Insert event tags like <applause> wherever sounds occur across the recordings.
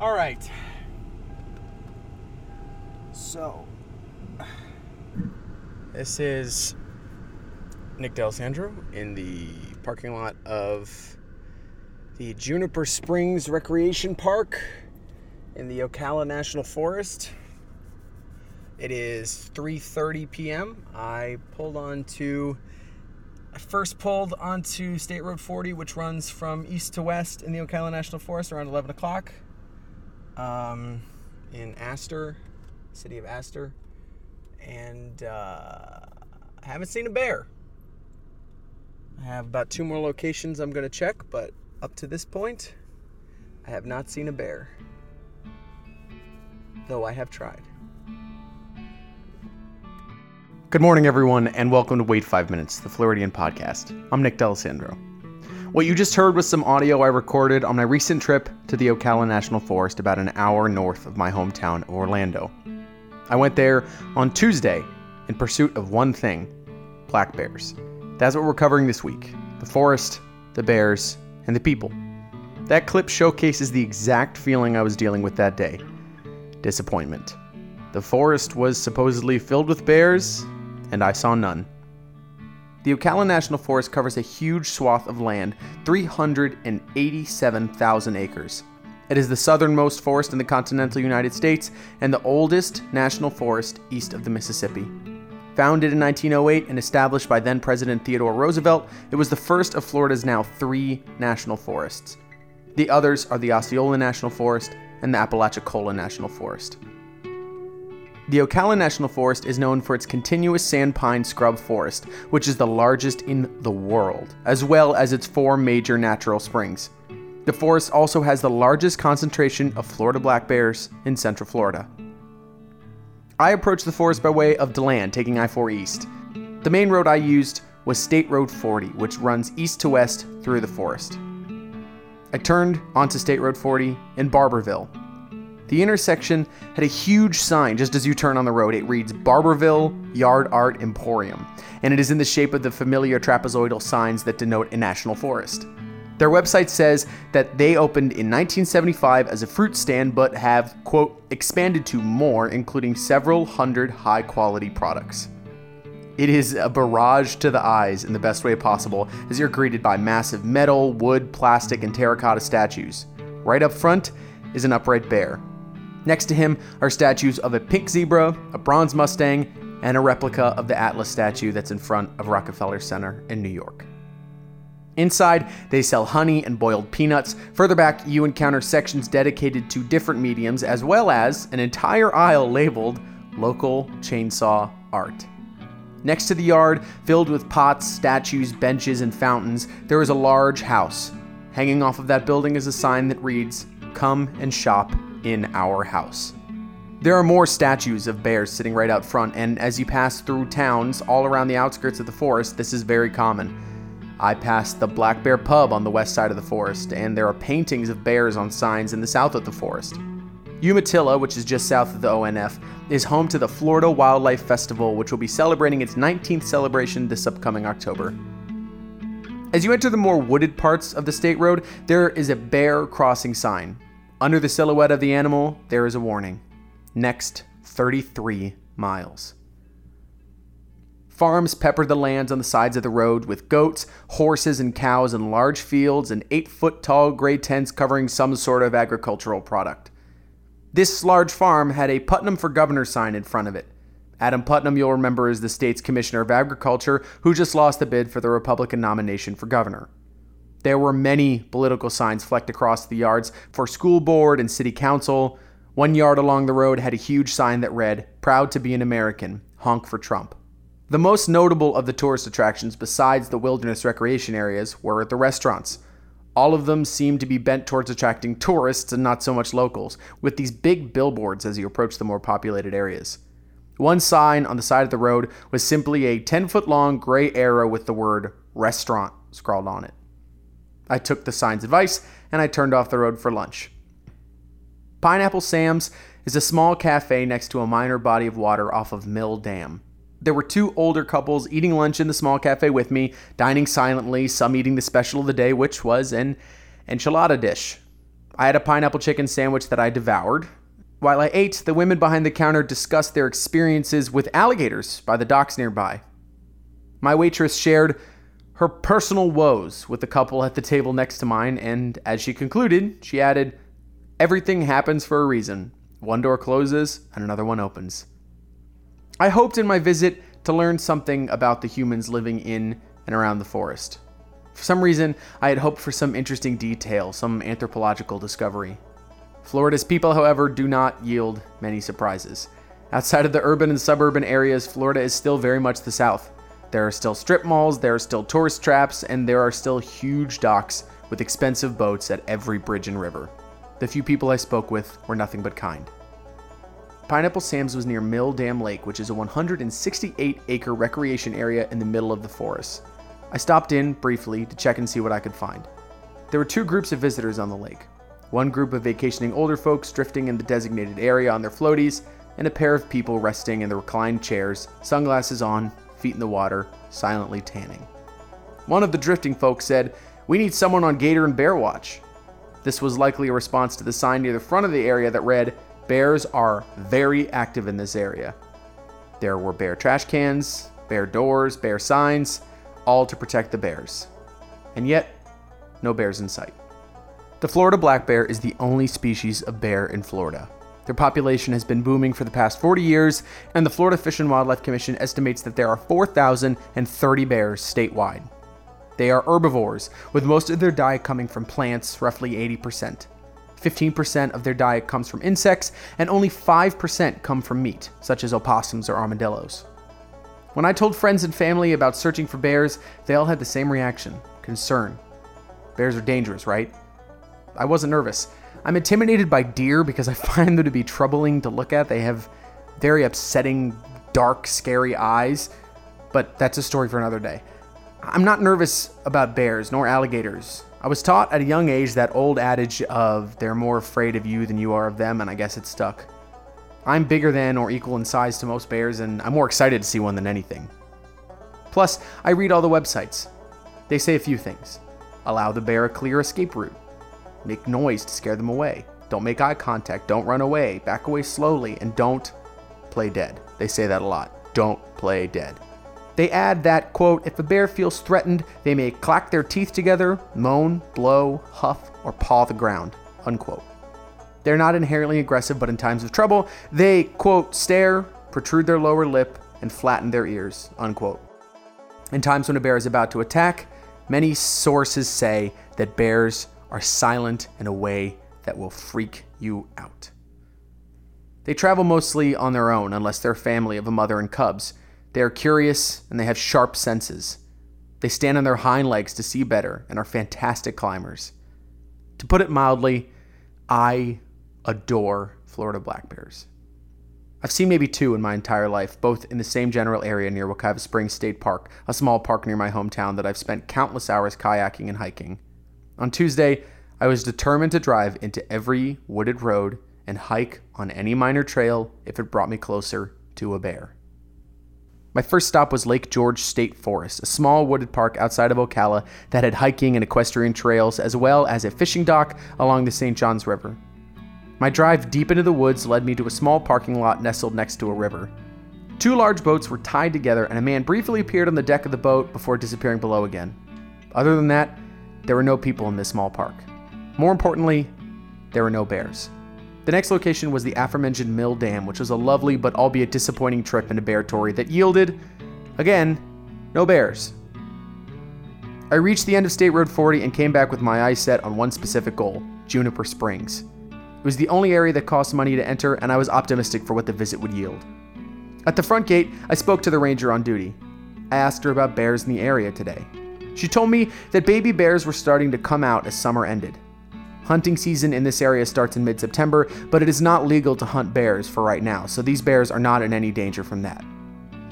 All right. So, this is Nick D'Alessandro in the parking lot of the Juniper Springs Recreation Park in the Ocala National Forest. It is 3:30 p.m. I pulled onto I first pulled onto State Road 40, which runs from east to west in the Ocala National Forest around 11 o'clock um, in Astor, city of Astor. And uh, I haven't seen a bear. I have about two more locations I'm going to check, but up to this point, I have not seen a bear. Though I have tried. Good morning, everyone, and welcome to Wait Five Minutes, the Floridian podcast. I'm Nick D'Alessandro. What you just heard was some audio I recorded on my recent trip to the Ocala National Forest, about an hour north of my hometown of Orlando. I went there on Tuesday in pursuit of one thing black bears. That's what we're covering this week the forest, the bears, and the people. That clip showcases the exact feeling I was dealing with that day disappointment. The forest was supposedly filled with bears, and I saw none. The Ocala National Forest covers a huge swath of land, 387,000 acres. It is the southernmost forest in the continental United States and the oldest national forest east of the Mississippi. Founded in 1908 and established by then President Theodore Roosevelt, it was the first of Florida's now three national forests. The others are the Osceola National Forest and the Apalachicola National Forest. The Ocala National Forest is known for its continuous sand pine scrub forest, which is the largest in the world, as well as its four major natural springs. The forest also has the largest concentration of Florida black bears in central Florida. I approached the forest by way of DeLand, taking I 4 east. The main road I used was State Road 40, which runs east to west through the forest. I turned onto State Road 40 in Barberville, the intersection had a huge sign just as you turn on the road. It reads Barberville Yard Art Emporium, and it is in the shape of the familiar trapezoidal signs that denote a national forest. Their website says that they opened in 1975 as a fruit stand but have, quote, expanded to more, including several hundred high quality products. It is a barrage to the eyes in the best way possible as you're greeted by massive metal, wood, plastic, and terracotta statues. Right up front is an upright bear, Next to him are statues of a pink zebra, a bronze Mustang, and a replica of the Atlas statue that's in front of Rockefeller Center in New York. Inside, they sell honey and boiled peanuts. Further back, you encounter sections dedicated to different mediums, as well as an entire aisle labeled Local Chainsaw Art. Next to the yard, filled with pots, statues, benches, and fountains, there is a large house. Hanging off of that building is a sign that reads, Come and shop in our house. There are more statues of bears sitting right out front, and as you pass through towns all around the outskirts of the forest, this is very common. I passed the Black Bear Pub on the west side of the forest, and there are paintings of bears on signs in the south of the forest. Umatilla, which is just south of the ONF, is home to the Florida Wildlife Festival, which will be celebrating its 19th celebration this upcoming October. As you enter the more wooded parts of the state road, there is a bear crossing sign. Under the silhouette of the animal, there is a warning. Next 33 miles. Farms pepper the lands on the sides of the road with goats, horses, and cows in large fields and eight foot tall gray tents covering some sort of agricultural product. This large farm had a Putnam for Governor sign in front of it. Adam Putnam, you'll remember, is the state's Commissioner of Agriculture who just lost the bid for the Republican nomination for governor. There were many political signs flecked across the yards for school board and city council. One yard along the road had a huge sign that read, Proud to be an American, honk for Trump. The most notable of the tourist attractions, besides the wilderness recreation areas, were the restaurants. All of them seemed to be bent towards attracting tourists and not so much locals, with these big billboards as you approach the more populated areas. One sign on the side of the road was simply a 10 foot long gray arrow with the word restaurant scrawled on it. I took the sign's advice and I turned off the road for lunch. Pineapple Sam's is a small cafe next to a minor body of water off of Mill Dam. There were two older couples eating lunch in the small cafe with me, dining silently, some eating the special of the day, which was an enchilada dish. I had a pineapple chicken sandwich that I devoured. While I ate, the women behind the counter discussed their experiences with alligators by the docks nearby. My waitress shared her personal woes with the couple at the table next to mine, and as she concluded, she added, Everything happens for a reason. One door closes and another one opens. I hoped in my visit to learn something about the humans living in and around the forest. For some reason, I had hoped for some interesting detail, some anthropological discovery. Florida's people, however, do not yield many surprises. Outside of the urban and suburban areas, Florida is still very much the South. There are still strip malls, there are still tourist traps, and there are still huge docks with expensive boats at every bridge and river. The few people I spoke with were nothing but kind. Pineapple Sam's was near Mill Dam Lake, which is a 168 acre recreation area in the middle of the forest. I stopped in briefly to check and see what I could find. There were two groups of visitors on the lake one group of vacationing older folks drifting in the designated area on their floaties, and a pair of people resting in the reclined chairs, sunglasses on, feet in the water, silently tanning. One of the drifting folks said, We need someone on gator and bear watch. This was likely a response to the sign near the front of the area that read, Bears are very active in this area. There were bear trash cans, bear doors, bear signs, all to protect the bears. And yet, no bears in sight. The Florida black bear is the only species of bear in Florida. Their population has been booming for the past 40 years, and the Florida Fish and Wildlife Commission estimates that there are 4,030 bears statewide. They are herbivores, with most of their diet coming from plants, roughly 80%. 15% of their diet comes from insects, and only 5% come from meat, such as opossums or armadillos. When I told friends and family about searching for bears, they all had the same reaction concern. Bears are dangerous, right? I wasn't nervous. I'm intimidated by deer because I <laughs> find them to be troubling to look at. They have very upsetting, dark, scary eyes, but that's a story for another day. I'm not nervous about bears nor alligators. I was taught at a young age that old adage of they're more afraid of you than you are of them, and I guess it stuck. I'm bigger than or equal in size to most bears, and I'm more excited to see one than anything. Plus, I read all the websites. They say a few things allow the bear a clear escape route, make noise to scare them away, don't make eye contact, don't run away, back away slowly, and don't play dead. They say that a lot. Don't play dead. They add that, quote, if a bear feels threatened, they may clack their teeth together, moan, blow, huff, or paw the ground, unquote. They're not inherently aggressive, but in times of trouble, they, quote, stare, protrude their lower lip, and flatten their ears, unquote. In times when a bear is about to attack, many sources say that bears are silent in a way that will freak you out. They travel mostly on their own unless they're a family of a mother and cubs, they are curious and they have sharp senses. They stand on their hind legs to see better and are fantastic climbers. To put it mildly, I adore Florida black bears. I've seen maybe two in my entire life, both in the same general area near Wekiva Springs State Park, a small park near my hometown that I've spent countless hours kayaking and hiking. On Tuesday, I was determined to drive into every wooded road and hike on any minor trail if it brought me closer to a bear. My first stop was Lake George State Forest, a small wooded park outside of Ocala that had hiking and equestrian trails, as well as a fishing dock along the St. Johns River. My drive deep into the woods led me to a small parking lot nestled next to a river. Two large boats were tied together, and a man briefly appeared on the deck of the boat before disappearing below again. Other than that, there were no people in this small park. More importantly, there were no bears. The next location was the aforementioned Mill Dam, which was a lovely but albeit disappointing trip into bear Beartory that yielded, again, no bears. I reached the end of State Road 40 and came back with my eyes set on one specific goal Juniper Springs. It was the only area that cost money to enter, and I was optimistic for what the visit would yield. At the front gate, I spoke to the ranger on duty. I asked her about bears in the area today. She told me that baby bears were starting to come out as summer ended. Hunting season in this area starts in mid September, but it is not legal to hunt bears for right now, so these bears are not in any danger from that.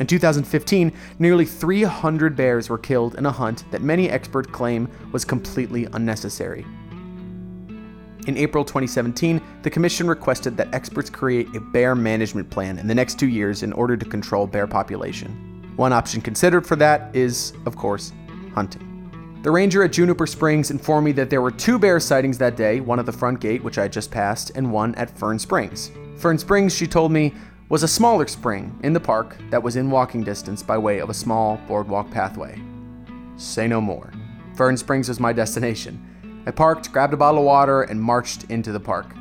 In 2015, nearly 300 bears were killed in a hunt that many experts claim was completely unnecessary. In April 2017, the Commission requested that experts create a bear management plan in the next two years in order to control bear population. One option considered for that is, of course, hunting. The ranger at Juniper Springs informed me that there were two bear sightings that day, one at the front gate, which I had just passed, and one at Fern Springs. Fern Springs, she told me, was a smaller spring in the park that was in walking distance by way of a small boardwalk pathway. Say no more. Fern Springs was my <laughs> destination. I parked, grabbed a bottle of water, and marched into the park.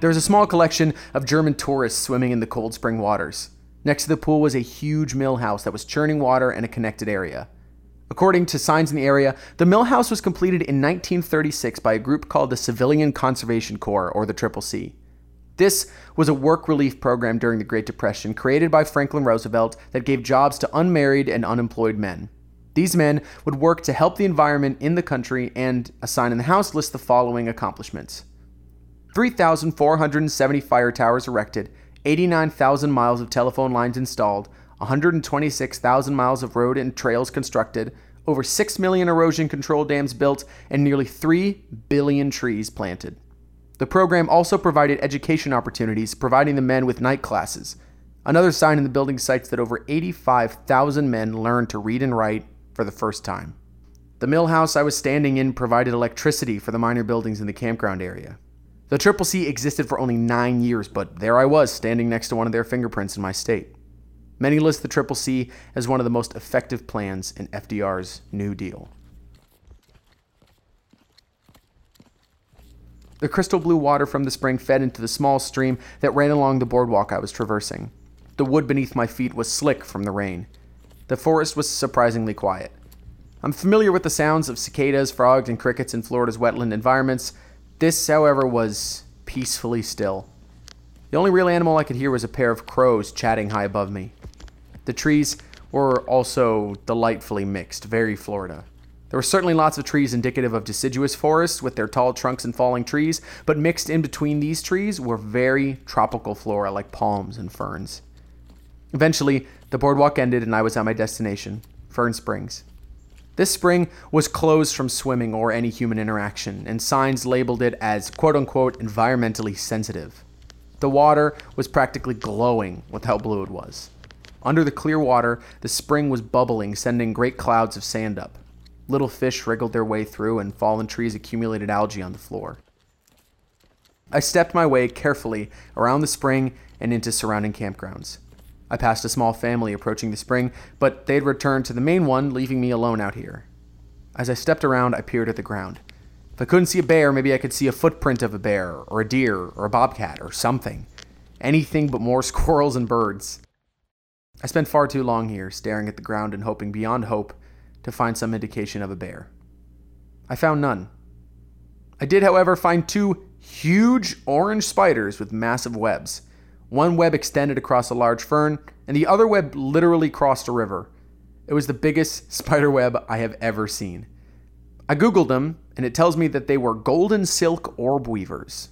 There was a small collection of German tourists swimming in the cold spring waters. Next to the pool was a huge mill house that was churning water in a connected area. According to signs in the area, the mill house was completed in 1936 by a group called the Civilian Conservation Corps, or the Triple C. This was a work relief program during the Great Depression created by Franklin Roosevelt that gave jobs to unmarried and unemployed men. These men would work to help the environment in the country and a sign in the house lists the following accomplishments 3,470 fire towers erected, 89,000 miles of telephone lines installed, 126,000 miles of road and trails constructed, over 6 million erosion control dams built, and nearly 3 billion trees planted. The program also provided education opportunities, providing the men with night classes. Another sign in the building cites that over 85,000 men learned to read and write for the first time. The mill house I was standing in provided electricity for the minor buildings in the campground area. The Triple C existed for only nine years, but there I was standing next to one of their fingerprints in my state. Many list the Triple C as one of the most effective plans in FDR's New Deal. The crystal blue water from the spring fed into the small stream that ran along the boardwalk I was traversing. The wood beneath my feet was slick from the rain. The forest was surprisingly quiet. I'm familiar with the sounds of cicadas, frogs, and crickets in Florida's wetland environments. This, however, was peacefully still. The only real animal I could hear was a pair of crows chatting high above me. The trees were also delightfully mixed, very Florida. There were certainly lots of trees indicative of deciduous forests with their tall trunks and falling trees, but mixed in between these trees were very tropical flora like palms and ferns. Eventually, the boardwalk ended and I was at my destination, Fern Springs. This spring was closed from swimming or any human interaction, and signs labeled it as quote unquote environmentally sensitive. The water was practically glowing with how blue it was. Under the clear water, the spring was bubbling, sending great clouds of sand up. Little fish wriggled their way through, and fallen trees accumulated algae on the floor. I stepped my way carefully around the spring and into surrounding campgrounds. I passed a small family approaching the spring, but they had returned to the main one, leaving me alone out here. As I stepped around, I peered at the ground. If I couldn't see a bear, maybe I could see a footprint of a bear, or a deer, or a bobcat, or something. Anything but more <laughs> squirrels and birds. I spent far too long here, staring at the ground and hoping beyond hope to find some indication of a bear. I found none. I did, however, find two huge orange spiders with massive webs. One web extended across a large fern, and the other web literally crossed a river. It was the biggest <laughs> spider web I have ever seen. I googled them, and it tells me that they were golden silk orb weavers.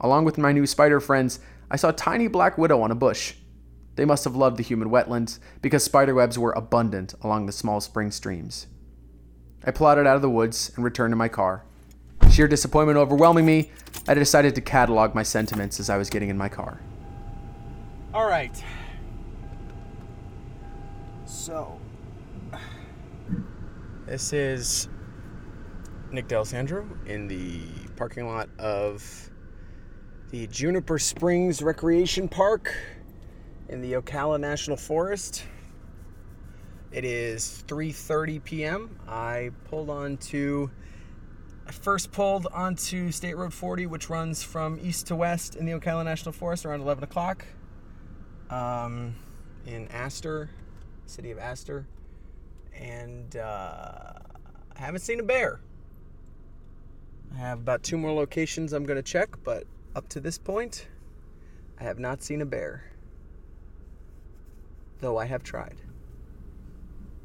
Along with my new spider friends, I saw a tiny black widow on a bush. They must have loved the humid wetlands because spider webs were abundant along the small spring streams. I plodded out of the woods and returned to my car. Sheer disappointment overwhelming me, I decided to catalog my sentiments as I was getting in my car. All right. So, <sighs> this is Nick D'Alessandro in the parking lot of the Juniper Springs Recreation Park in the Ocala National Forest. It is 3:30 p.m. I pulled onto I first pulled onto State Road 40, which runs from east to west in the Ocala National Forest around 11 o'clock um, in Astor, city of Astor. And uh, I haven't seen a bear. I have about two more locations I'm going to check, but up to this point, I have not seen a bear though I have tried.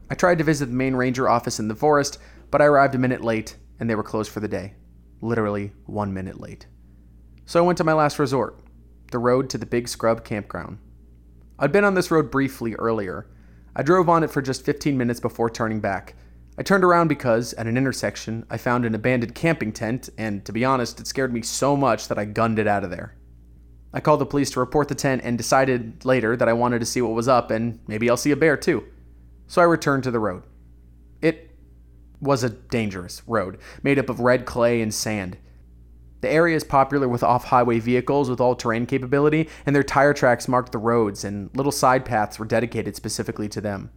I tried to visit the main ranger office in the forest, but I arrived a minute late and they were closed for the day. Literally one minute late. So I went to my last resort, the road to the Big Scrub campground. I'd been on this road briefly earlier. I drove on it for just 15 minutes before turning back. I turned around because, at an intersection, I found an abandoned camping tent, and to be honest, it scared me so much that I gunned it out of there. I called the police to report the tent and decided later that I wanted to see what was up and maybe I'll see a bear too. So I returned to the road. It was a dangerous road, made up of red clay and sand. The area is popular with off highway vehicles with all terrain capability, and their tire tracks marked the roads, and little side paths were dedicated specifically to them.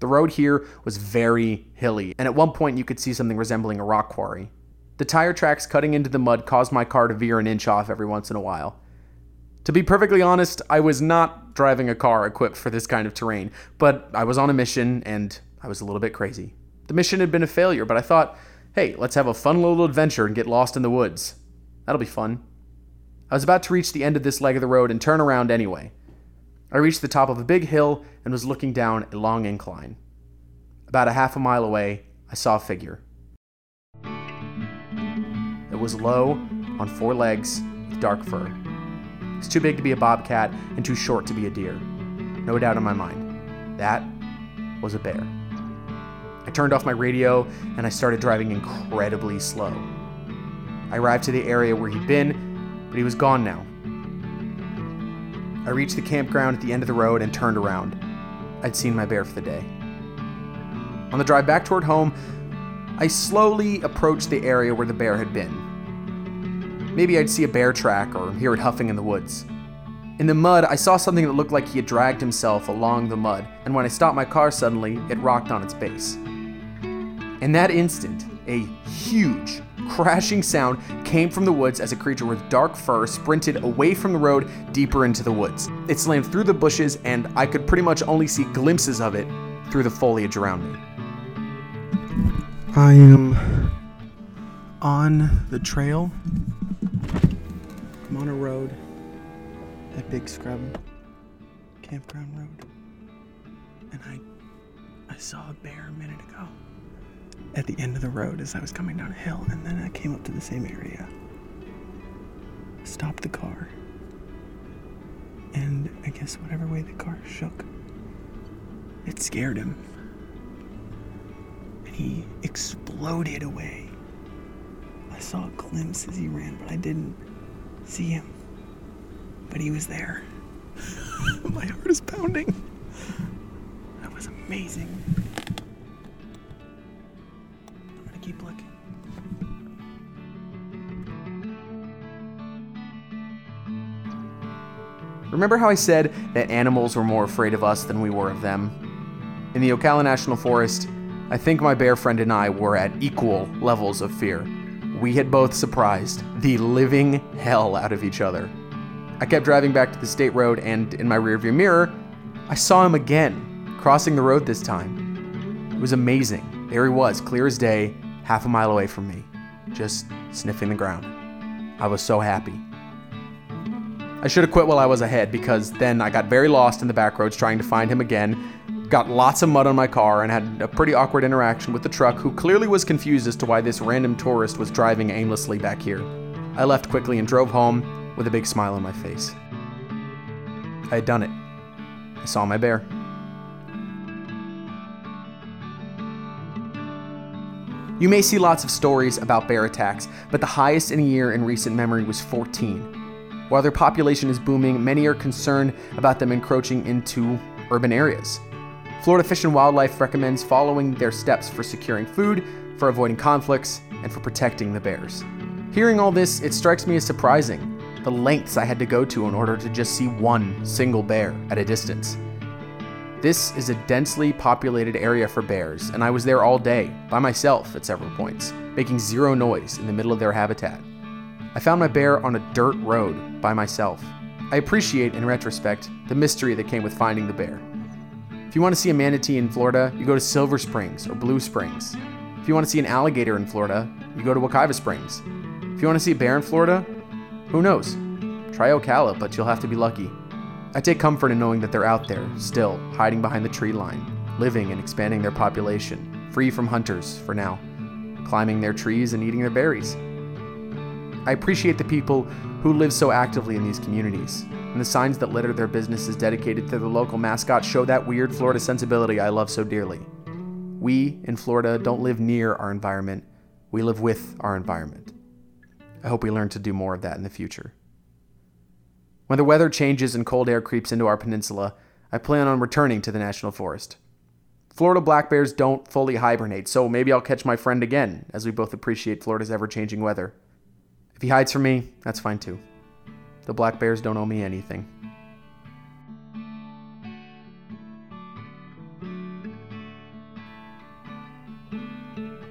The road here was very hilly, and at one point you could see something resembling a rock quarry. The tire tracks cutting into the mud caused my car to veer an inch off every once in a while. To be perfectly honest, I was not driving a car equipped for this kind of terrain, but I was on a mission and I was a little bit crazy. The mission had been a failure, but I thought, hey, let's have a fun little adventure and get lost in the woods. That'll be fun. I was about to reach the end of this leg of the road and turn around anyway. I reached the top of a big hill and was looking down a long incline. About a half a mile away, I saw a figure. It was low, on four legs, with dark fur. It was too big to be a bobcat and too short to be a deer. No doubt in my mind. That was a bear. I turned off my radio and I started driving incredibly slow. I arrived to the area where he'd been, but he was gone now. I reached the campground at the end of the road and turned around. I'd seen my bear for the day. On the drive back toward home, I slowly approached the area where the bear had been. Maybe I'd see a bear track or hear it huffing in the woods. In the mud, I saw something that looked like he had dragged himself along the mud, and when I stopped my car suddenly, it rocked on its base. In that instant, a huge, crashing sound came from the woods as a creature with dark fur sprinted away from the road deeper into the woods. It slammed through the bushes, and I could pretty much only see glimpses of it through the foliage around me. I am on the trail. I'm on a road. That big scrub campground road. And I I saw a bear a minute ago at the end of the road as I was coming down a hill, and then I came up to the same area. Stopped the car. And I guess whatever way the car shook, it scared him. And he exploded away. I saw a glimpse as he ran, but I didn't see him. But he was there. <laughs> My heart is pounding. That was amazing. Keep looking. Remember how I said that animals were more afraid of us than we were of them? In the Ocala National Forest, I think my bear friend and I were at equal levels of fear. We had both surprised the living hell out of each other. I kept driving back to the state road, and in my rearview mirror, I saw him again, crossing the road this time. It was amazing. There he was, clear as day, half a mile away from me, just sniffing the ground. I was so happy. I should have quit while I was ahead because then I got very lost in the back roads trying to find him again. Got lots of mud on my car and had a pretty awkward interaction with the truck who clearly was confused as to why this random tourist was driving aimlessly back here. I left quickly and drove home with a big smile on my face. I had done it. I saw my bear. You may see lots of stories about bear attacks, but the highest in a year in recent memory was 14. While their population is booming, many are concerned about them encroaching into urban areas. Florida Fish and Wildlife recommends following their steps for securing food, for avoiding conflicts, and for protecting the bears. Hearing all this, it strikes me as surprising the lengths I had to go to in order to just see one single bear at a distance. This is a densely populated area for bears, and I was there all day, by myself at several points, making zero noise in the middle of their habitat. I found my bear on a dirt road by myself. I appreciate, in retrospect, the mystery that came with finding the bear. If you want to see a manatee in Florida, you go to Silver Springs or Blue Springs. If you want to see an alligator in Florida, you go to Wekiva Springs. If you want to see a bear in Florida, who knows? Try Ocala, but you'll have to be lucky. I take comfort in knowing that they're out there, still, hiding behind the tree line, living and expanding their population, free from hunters for now, climbing their trees and eating their berries. I appreciate the people who live so actively in these communities, and the signs that litter their businesses dedicated to the local mascot show that weird Florida sensibility I love so dearly. We in Florida don't live near our environment, we live with our environment. I hope we learn to do more of that in the future. When the weather changes and cold air creeps into our peninsula, I plan on returning to the National Forest. Florida black bears don't fully hibernate, so maybe I'll catch my friend again, as we both appreciate Florida's ever changing weather. If he hides from me, that's fine too. The black bears don't owe me anything.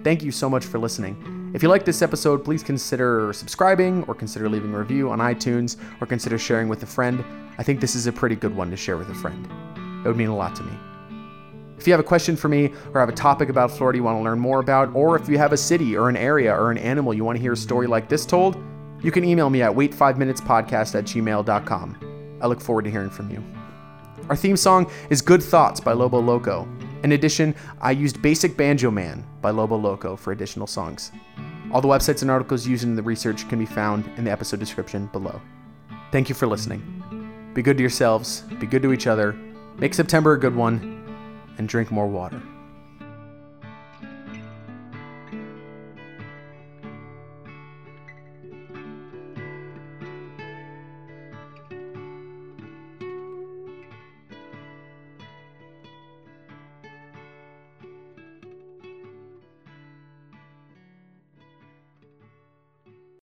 Thank you so much for listening. If you like this episode, please consider subscribing or consider leaving a review on iTunes or consider sharing with a friend. I think this is a pretty good one to share with a friend. It would mean a lot to me. If you have a question for me or have a topic about Florida you want to learn more about, or if you have a city or an area or an animal you want to hear a story like this told, you can email me at wait5minutespodcast at gmail.com. I look forward to hearing from you. Our theme song is Good Thoughts by Lobo Loco. In addition, I used Basic Banjo Man by Lobo Loco for additional songs. All the websites and articles used in the research can be found in the episode description below. Thank you for listening. Be good to yourselves, be good to each other, make September a good one, and drink more water.